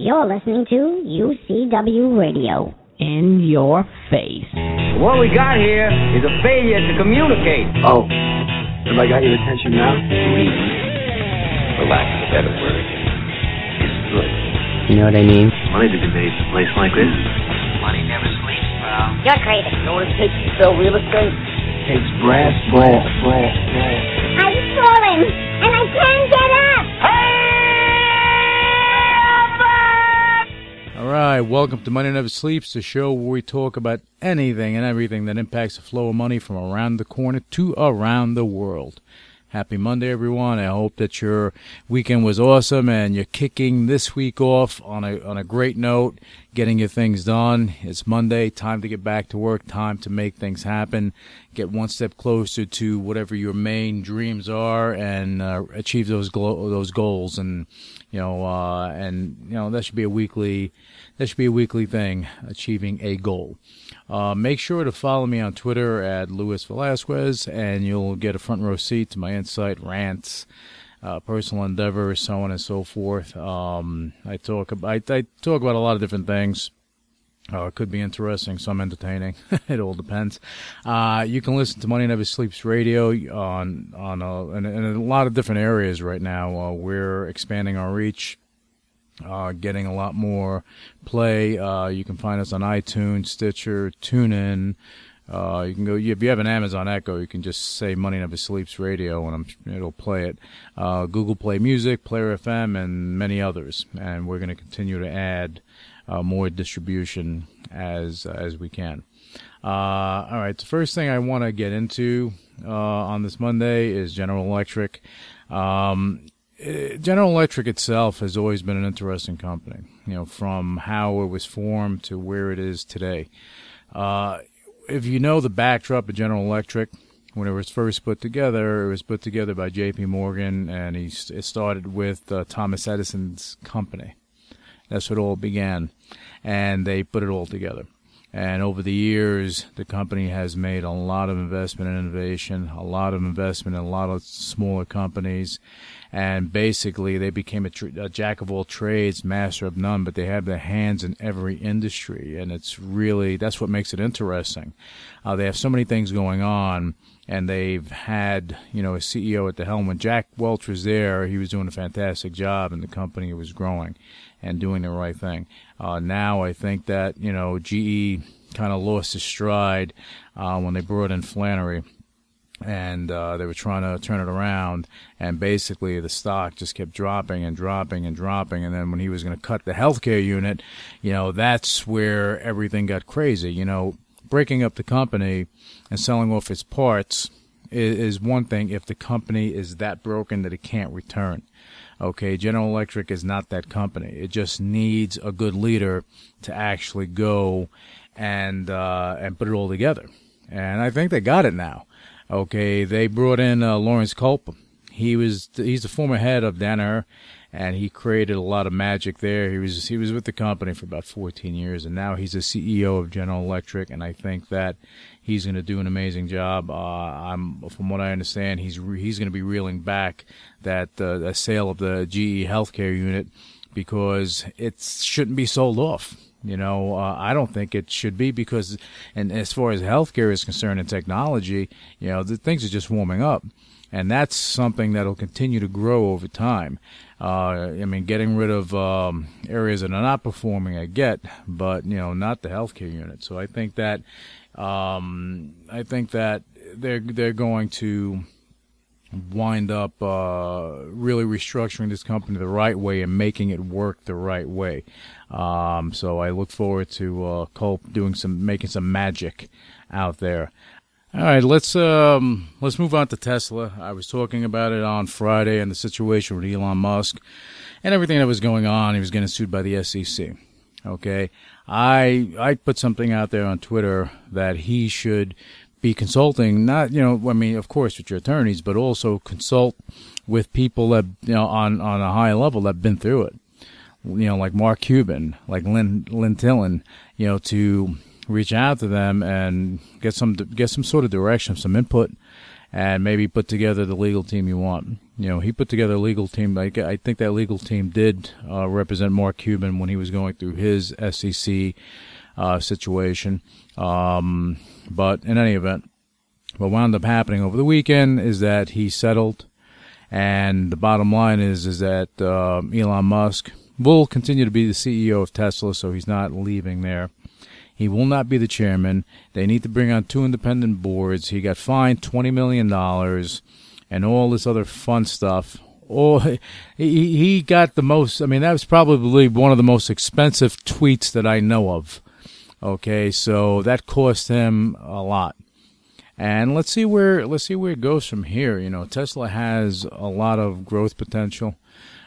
You're listening to UCW Radio. In your face. What we got here is a failure to communicate. Oh, have I got your attention now? For lack of a better word, is good. You know what I mean? Money to be made in a place like this. Money never sleeps, pal. You're crazy. You know what it takes to sell real estate? It Takes brass, brass, brass, brass. I'm falling, and I can't get up. Right, welcome to Money Never Sleeps, the show where we talk about anything and everything that impacts the flow of money from around the corner to around the world. Happy Monday, everyone. I hope that your weekend was awesome and you're kicking this week off on a, on a great note, getting your things done. It's Monday, time to get back to work, time to make things happen, get one step closer to whatever your main dreams are and uh, achieve those glo- those goals. And, you know, uh, and, you know, that should be a weekly, that should be a weekly thing, achieving a goal. Uh, make sure to follow me on Twitter at Luis Velasquez, and you'll get a front row seat to my insight, rants, uh, personal endeavors, so on and so forth. Um, I talk about I, I talk about a lot of different things. Uh, it could be interesting, some entertaining. it all depends. Uh, you can listen to Money Never Sleeps Radio on on a, in, in a lot of different areas right now. Uh, we're expanding our reach uh, getting a lot more play. Uh, you can find us on iTunes, Stitcher, TuneIn. Uh, you can go if you have an Amazon Echo, you can just say "Money Never Sleeps Radio" and it'll play it. Uh, Google Play Music, Player FM, and many others. And we're going to continue to add uh, more distribution as as we can. Uh, all right, the first thing I want to get into uh, on this Monday is General Electric. Um, uh, General Electric itself has always been an interesting company, you know, from how it was formed to where it is today. Uh, if you know the backdrop of General Electric, when it was first put together, it was put together by J.P. Morgan, and he it started with uh, Thomas Edison's company. That's what it all began, and they put it all together. And over the years, the company has made a lot of investment in innovation, a lot of investment in a lot of smaller companies, and basically they became a, tr- a, jack of all trades, master of none. But they have their hands in every industry, and it's really that's what makes it interesting. Uh, they have so many things going on, and they've had you know a CEO at the helm. When Jack Welch was there, he was doing a fantastic job, and the company was growing and doing the right thing. Uh, now I think that you know GE kind of lost his stride uh, when they brought in Flannery and uh, they were trying to turn it around, and basically the stock just kept dropping and dropping and dropping. And then when he was going to cut the healthcare unit, you know, that's where everything got crazy. You know, breaking up the company and selling off its parts is one thing if the company is that broken that it can't return. Okay, General Electric is not that company. It just needs a good leader to actually go and uh, and put it all together. And I think they got it now. Okay, they brought in uh, Lawrence Culp. He was he's the former head of Danaher, and he created a lot of magic there. He was he was with the company for about 14 years, and now he's the CEO of General Electric. And I think that he's going to do an amazing job. Uh, I'm from what I understand, he's re- he's going to be reeling back that uh, the sale of the GE healthcare unit because it shouldn't be sold off. You know, uh, I don't think it should be because, and as far as healthcare is concerned and technology, you know, the things are just warming up, and that's something that'll continue to grow over time. Uh, I mean, getting rid of um, areas that are not performing, I get, but you know, not the healthcare unit. So I think that, um, I think that they're they're going to wind up uh, really restructuring this company the right way and making it work the right way. Um, so I look forward to uh, Culp doing some, making some magic out there. All right, let's um, let's move on to Tesla. I was talking about it on Friday and the situation with Elon Musk and everything that was going on. He was getting sued by the SEC. Okay, I I put something out there on Twitter that he should be consulting not you know I mean of course with your attorneys but also consult with people that you know on on a high level that've been through it you know like Mark Cuban like Lynn Lynn Tilton you know to reach out to them and get some get some sort of direction some input and maybe put together the legal team you want. You know, he put together a legal team. I, I think that legal team did uh, represent Mark Cuban when he was going through his SEC uh, situation. Um, but in any event, what wound up happening over the weekend is that he settled, and the bottom line is is that uh, Elon Musk will continue to be the CEO of Tesla, so he's not leaving there. He will not be the chairman. They need to bring on two independent boards. He got fined twenty million dollars, and all this other fun stuff. Oh, he he got the most. I mean, that was probably one of the most expensive tweets that I know of. Okay, so that cost him a lot. And let's see where let's see where it goes from here. You know, Tesla has a lot of growth potential.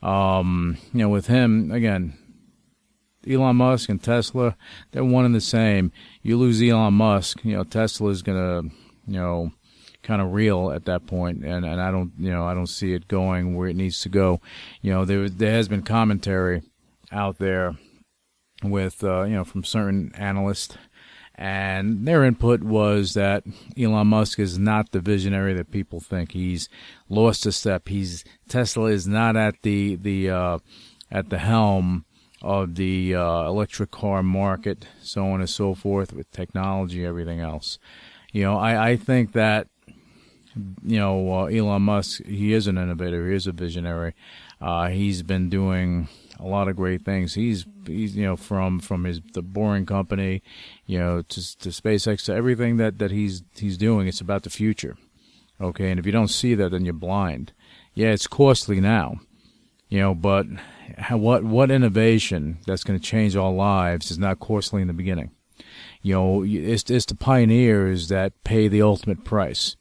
Um, you know, with him again, Elon Musk and Tesla, they're one and the same. You lose Elon Musk, you know, Tesla is gonna, you know, kind of reel at that point, and and I don't, you know, I don't see it going where it needs to go. You know, there there has been commentary out there with, uh, you know, from certain analysts and their input was that Elon Musk is not the visionary that people think. He's lost a step. He's Tesla is not at the the uh, at the helm of the uh, electric car market, so on and so forth, with technology, everything else. You know, I, I think that you know uh, Elon Musk, he is an innovator, he is a visionary. Uh, he's been doing a lot of great things. He's he's you know from from his the Boring Company, you know to to SpaceX to everything that that he's he's doing. It's about the future. Okay, and if you don't see that, then you're blind. Yeah, it's costly now, you know, but what what innovation that's going to change our lives is not costly in the beginning. You know, it's it's the pioneers that pay the ultimate price,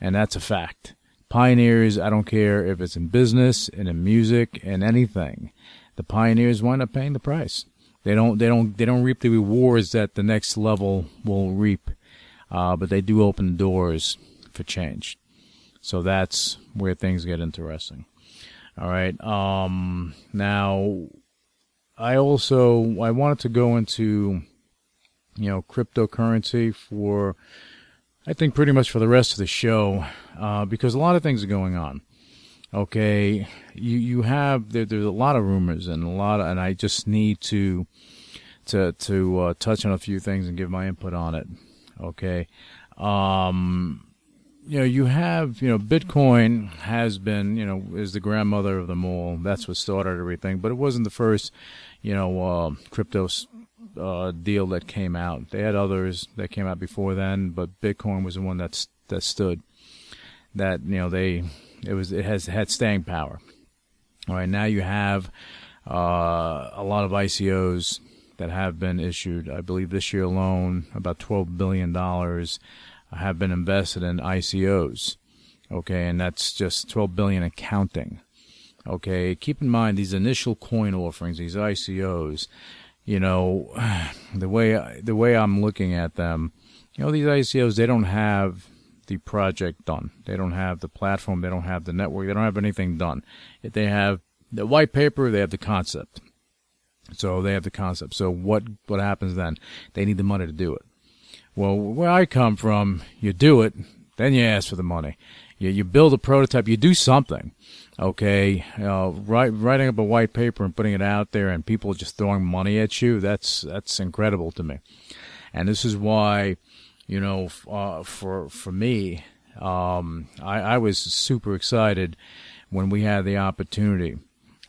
and that's a fact. Pioneers, I don't care if it's in business and in music and anything, the pioneers wind up paying the price. They don't they don't they don't reap the rewards that the next level will reap, uh, but they do open doors for change. So that's where things get interesting. All right. Um, now, I also I wanted to go into you know cryptocurrency for I think pretty much for the rest of the show uh, because a lot of things are going on. Okay, you you have there, there's a lot of rumors and a lot of, and I just need to to to uh, touch on a few things and give my input on it. Okay, um, you know you have you know Bitcoin has been you know is the grandmother of them all. That's what started everything, but it wasn't the first you know uh, crypto uh, deal that came out. They had others that came out before then, but Bitcoin was the one that's that stood. That you know they it was it has had staying power. All right, now you have uh, a lot of ICOs that have been issued. I believe this year alone, about twelve billion dollars have been invested in ICOs. Okay, and that's just twelve billion accounting. Okay, keep in mind these initial coin offerings, these ICOs. You know, the way the way I'm looking at them, you know, these ICOs they don't have the project done. They don't have the platform. They don't have the network. They don't have anything done. If They have the white paper. They have the concept. So they have the concept. So what what happens then? They need the money to do it. Well, where I come from, you do it, then you ask for the money. You you build a prototype. You do something. Okay, uh, write, writing up a white paper and putting it out there, and people just throwing money at you. That's incredible to me. And this is why you know, uh, for for me, um, I, I, was super excited when we had the opportunity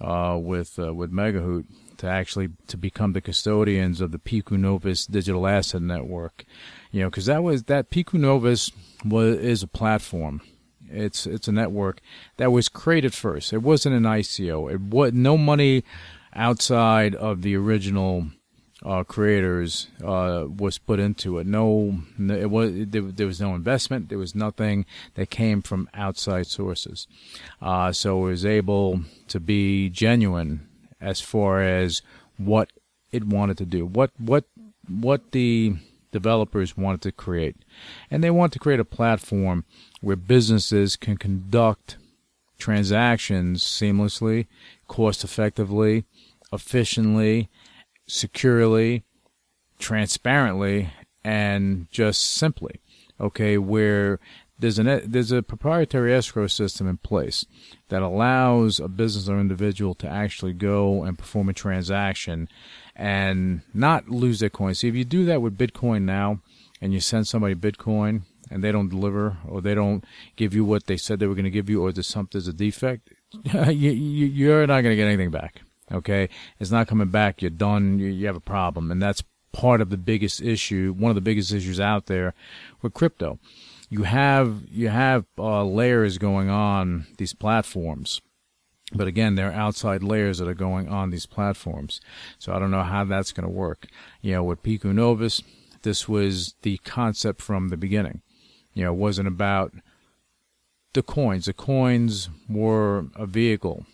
uh, with uh, with Megahoot to actually to become the custodians of the Pico Novus Digital Asset Network. You know, because that was that Pico Novus was is a platform. It's it's a network that was created first. It wasn't an ICO. It was no money outside of the original uh, creators uh, was put into it. No, it was there, there, was no investment. There was nothing that came from outside sources. Uh, so it was able to be genuine as far as what it wanted to do, what what what the developers wanted to create, and they want to create a platform where businesses can conduct transactions seamlessly, cost effectively, efficiently securely, transparently, and just simply. Okay, where there's an there's a proprietary escrow system in place that allows a business or individual to actually go and perform a transaction and not lose their coin. See, if you do that with Bitcoin now, and you send somebody Bitcoin and they don't deliver or they don't give you what they said they were going to give you, or there's something there's a defect, you, you, you're not going to get anything back. Okay, it's not coming back. You're done. You, you have a problem, and that's part of the biggest issue. One of the biggest issues out there with crypto you have you have uh, layers going on these platforms but again there are outside layers that are going on these platforms. So i don't know how that's going to work. You know with pico novus this was the concept from the beginning. You know it wasn't about the coins. The coins were a vehicle.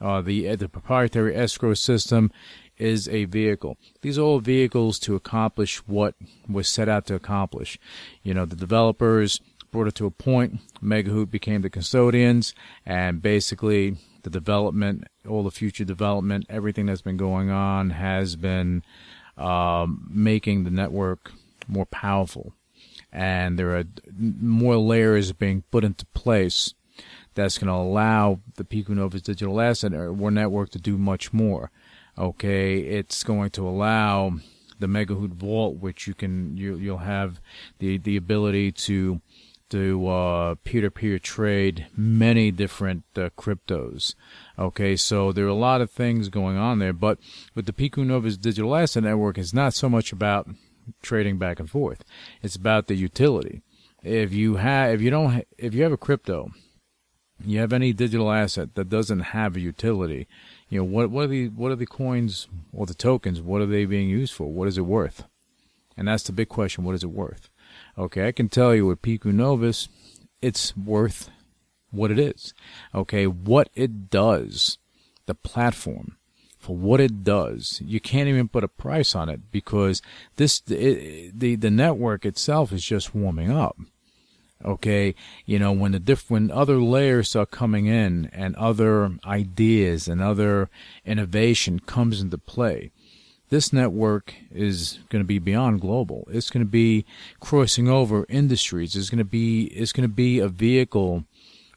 Uh, the the proprietary escrow system is a vehicle. These are all vehicles to accomplish what was set out to accomplish. You know, the developers brought it to a point. Megahoot became the custodians, and basically the development, all the future development, everything that's been going on has been um, making the network more powerful. And there are more layers being put into place that's going to allow the Pico Novus digital asset or network to do much more. Okay, it's going to allow the Megahoot Vault, which you can you you'll have the the ability to to uh, peer-to-peer trade many different uh, cryptos. Okay, so there are a lot of things going on there, but with the Pico Novus digital asset network, it's not so much about trading back and forth. It's about the utility. If you have, if you don't, if you have a crypto, you have any digital asset that doesn't have a utility, you know what what are the what are the coins or the tokens? What are they being used for? What is it worth? And that's the big question. What is it worth? Okay, I can tell you with Pico Novus, it's worth what it is. Okay, what it does, the platform for what it does, you can't even put a price on it because this it, the the network itself is just warming up. Okay, you know when the diff- when other layers are coming in and other ideas and other innovation comes into play, this network is going to be beyond global. It's going to be crossing over industries. It's going to be it's going to be a vehicle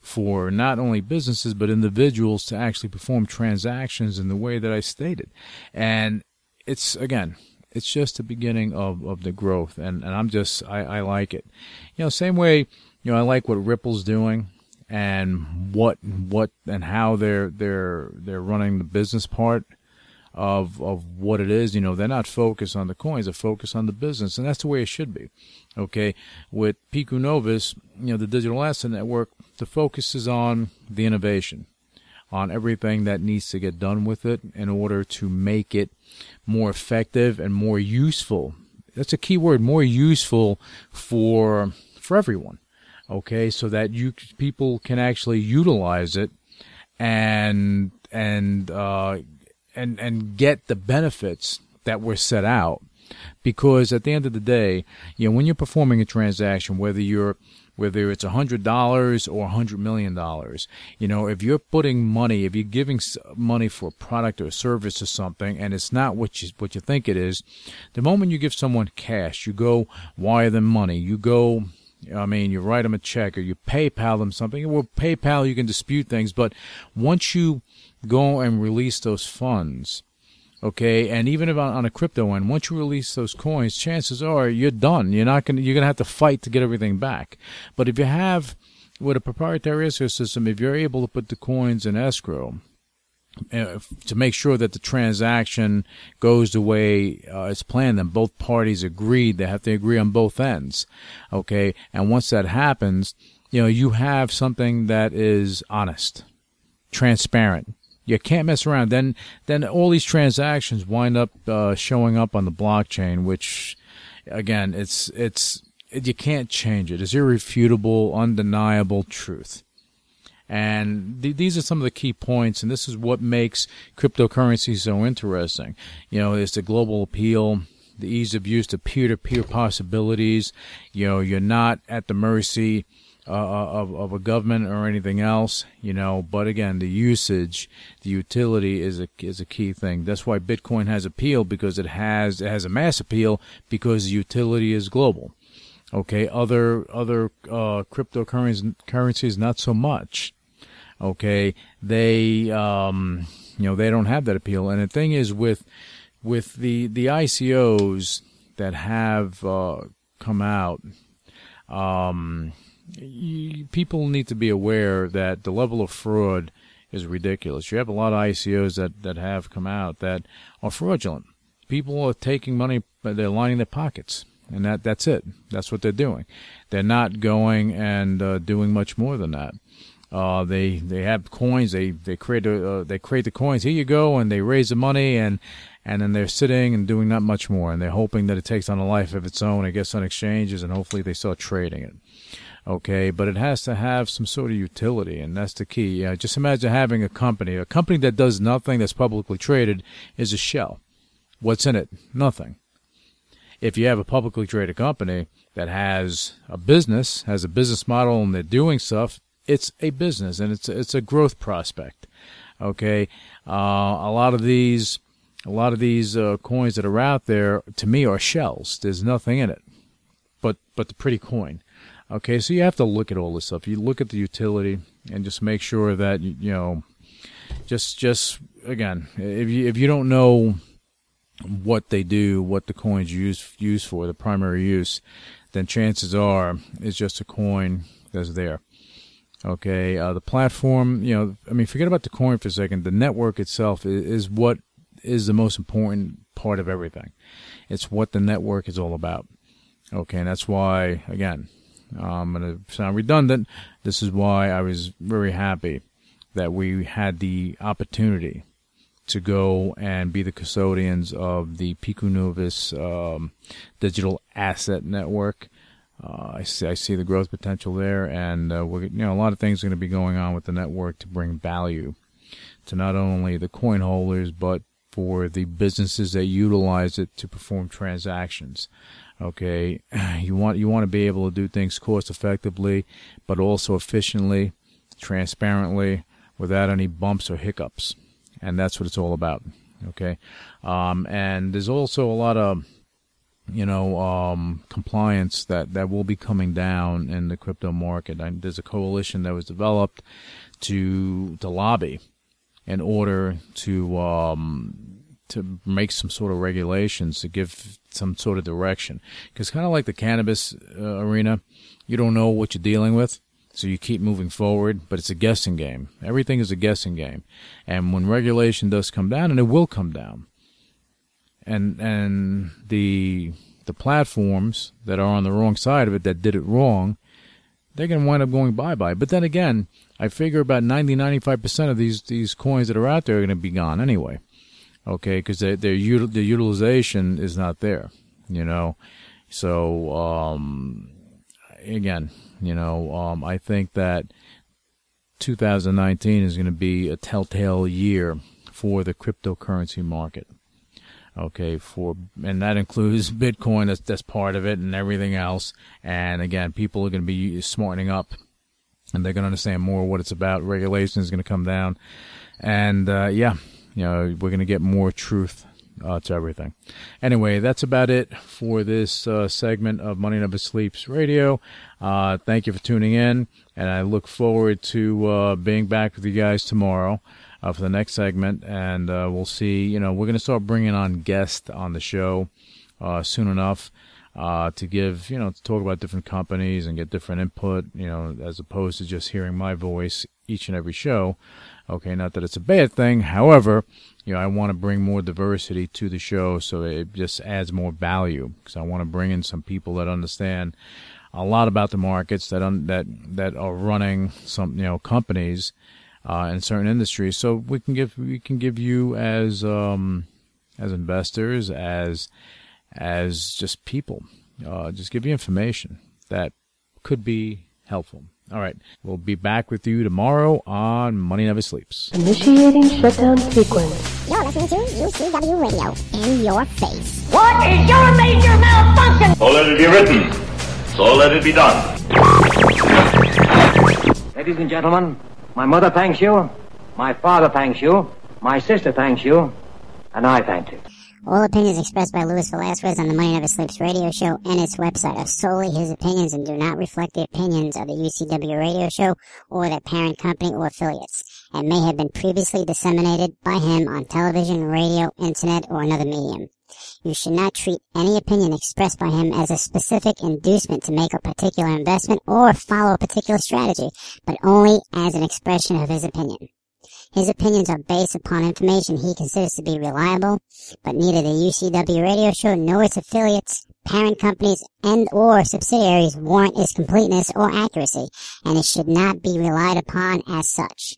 for not only businesses but individuals to actually perform transactions in the way that I stated. And it's again, it's just the beginning of, of the growth and, and I'm just I, I like it. You know, same way, you know, I like what Ripple's doing and what what and how they're they're they're running the business part of of what it is. You know, they're not focused on the coins; they're focused on the business, and that's the way it should be. Okay, with Pico Novus, you know, the digital asset network, the focus is on the innovation, on everything that needs to get done with it in order to make it more effective and more useful. That's a key word: more useful for for everyone. Okay, so that you people can actually utilize it and and uh, and and get the benefits that were set out. Because at the end of the day you know when you're performing a transaction whether you're whether it's a hundred dollars or a hundred million dollars you know if you're putting money if you're giving money for a product or a service or something and it's not what you what you think it is the moment you give someone cash you go wire them money you go I mean, you write them a check or you PayPal them something. Well, PayPal, you can dispute things, but once you go and release those funds. Okay, and even if on, a crypto end, once you release those coins, chances are you're done. You're not gonna you're gonna have to fight to get everything back. But if you have with a proprietary escrow system, if you're able to put the coins in escrow, to make sure that the transaction goes the way uh, it's planned and both parties agreed they have to agree on both ends okay and once that happens you know you have something that is honest transparent you can't mess around. Then then all these transactions wind up uh, showing up on the blockchain, which again, it's it's it, you can't change it. It's irrefutable, undeniable truth. And th- these are some of the key points, and this is what makes cryptocurrency so interesting. You know, it's the global appeal, the ease of use, the peer-to-peer possibilities. You know, you're not at the mercy uh, of, of a government or anything else, you know. But again, the usage, the utility is a is a key thing. That's why Bitcoin has appeal because it has it has a mass appeal because the utility is global. Okay, other other uh, cryptocurrencies currencies not so much. Okay, they um, you know they don't have that appeal. And the thing is with with the the ICOs that have uh, come out, um, you, people need to be aware that the level of fraud is ridiculous. You have a lot of ICOs that, that have come out that are fraudulent. People are taking money, but they're lining their pockets, and that that's it. That's what they're doing. They're not going and uh, doing much more than that. Uh, they they have coins. They they create uh, they create the coins. Here you go, and they raise the money, and and then they're sitting and doing not much more, and they're hoping that it takes on a life of its own. It gets on exchanges, and hopefully they start trading it. Okay. But it has to have some sort of utility. And that's the key. Just imagine having a company. A company that does nothing that's publicly traded is a shell. What's in it? Nothing. If you have a publicly traded company that has a business has a business model and they're doing stuff it's a business and it's it's a growth prospect okay uh, a lot of these a lot of these uh, coins that are out there to me are shells there's nothing in it but but the pretty coin Okay, so you have to look at all this stuff. You look at the utility and just make sure that you know, just just again, if you if you don't know what they do, what the coins use use for, the primary use, then chances are it's just a coin that's there. Okay, uh, the platform, you know, I mean, forget about the coin for a second. The network itself is, is what is the most important part of everything. It's what the network is all about. Okay, and that's why, again, I'm going to sound redundant. This is why I was very happy that we had the opportunity to go and be the custodians of the Novus um, digital asset network. Uh, I see I see the growth potential there, and uh, we're, you know a lot of things are going to be going on with the network to bring value to not only the coin holders but for the businesses that utilize it to perform transactions. Okay, you want you want to be able to do things cost effectively, but also efficiently, transparently, without any bumps or hiccups, and that's what it's all about. Okay, um, and there's also a lot of you know um, compliance that that will be coming down in the crypto market. And there's a coalition that was developed to to lobby in order to um, to make some sort of regulations to give some sort of direction. Because kind of like the cannabis uh, arena, you don't know what you're dealing with, so you keep moving forward, but it's a guessing game. Everything is a guessing game. And when regulation does come down, and it will come down, and and the the platforms that are on the wrong side of it that did it wrong, they're going to wind up going bye bye. But then again, I figure about 90 95% of these these coins that are out there are going to be gone anyway okay, because their their the utilization is not there, you know. So um, again, you know, um, I think that 2019 is going to be a telltale year for the cryptocurrency market. Okay, for and that includes Bitcoin. That's that's part of it, and everything else. And again, people are going to be smartening up, and they're going to understand more what it's about. Regulation is going to come down, and uh, yeah, you know, we're going to get more truth uh, to everything. Anyway, that's about it for this uh, segment of Money Never Sleeps Radio. Uh, thank you for tuning in, and I look forward to uh, being back with you guys tomorrow uh, for the next segment. And uh, we'll see. You know, we're going to start bringing on guests on the show soon enough. to give, you know, to talk about different companies and get different input, you know, as opposed to just hearing my voice each and every show. Okay, not that it's a bad thing. However, you know, I want to bring more diversity to the show so it just adds more value because I want to bring in some people that understand a lot about the markets that un- that that are running some you know companies uh, in certain industries. So we can give we can give you as um, as investors as as just people, uh, just give you information that could be helpful. All right. We'll be back with you tomorrow on Money Never Sleeps. Initiating shutdown sequence. You're listening to UCW Radio in your face. What is your major malfunction? So let it be written. So let it be done. Ladies and gentlemen, my mother thanks you, my father thanks you, my sister thanks you, and I thank you. All opinions expressed by Luis Velasquez on the Money Never Sleeps radio show and its website are solely his opinions and do not reflect the opinions of the UCW radio show or their parent company or affiliates, and may have been previously disseminated by him on television, radio, internet, or another medium. You should not treat any opinion expressed by him as a specific inducement to make a particular investment or follow a particular strategy, but only as an expression of his opinion. His opinions are based upon information he considers to be reliable, but neither the UCW radio show nor its affiliates, parent companies, and or subsidiaries warrant its completeness or accuracy, and it should not be relied upon as such.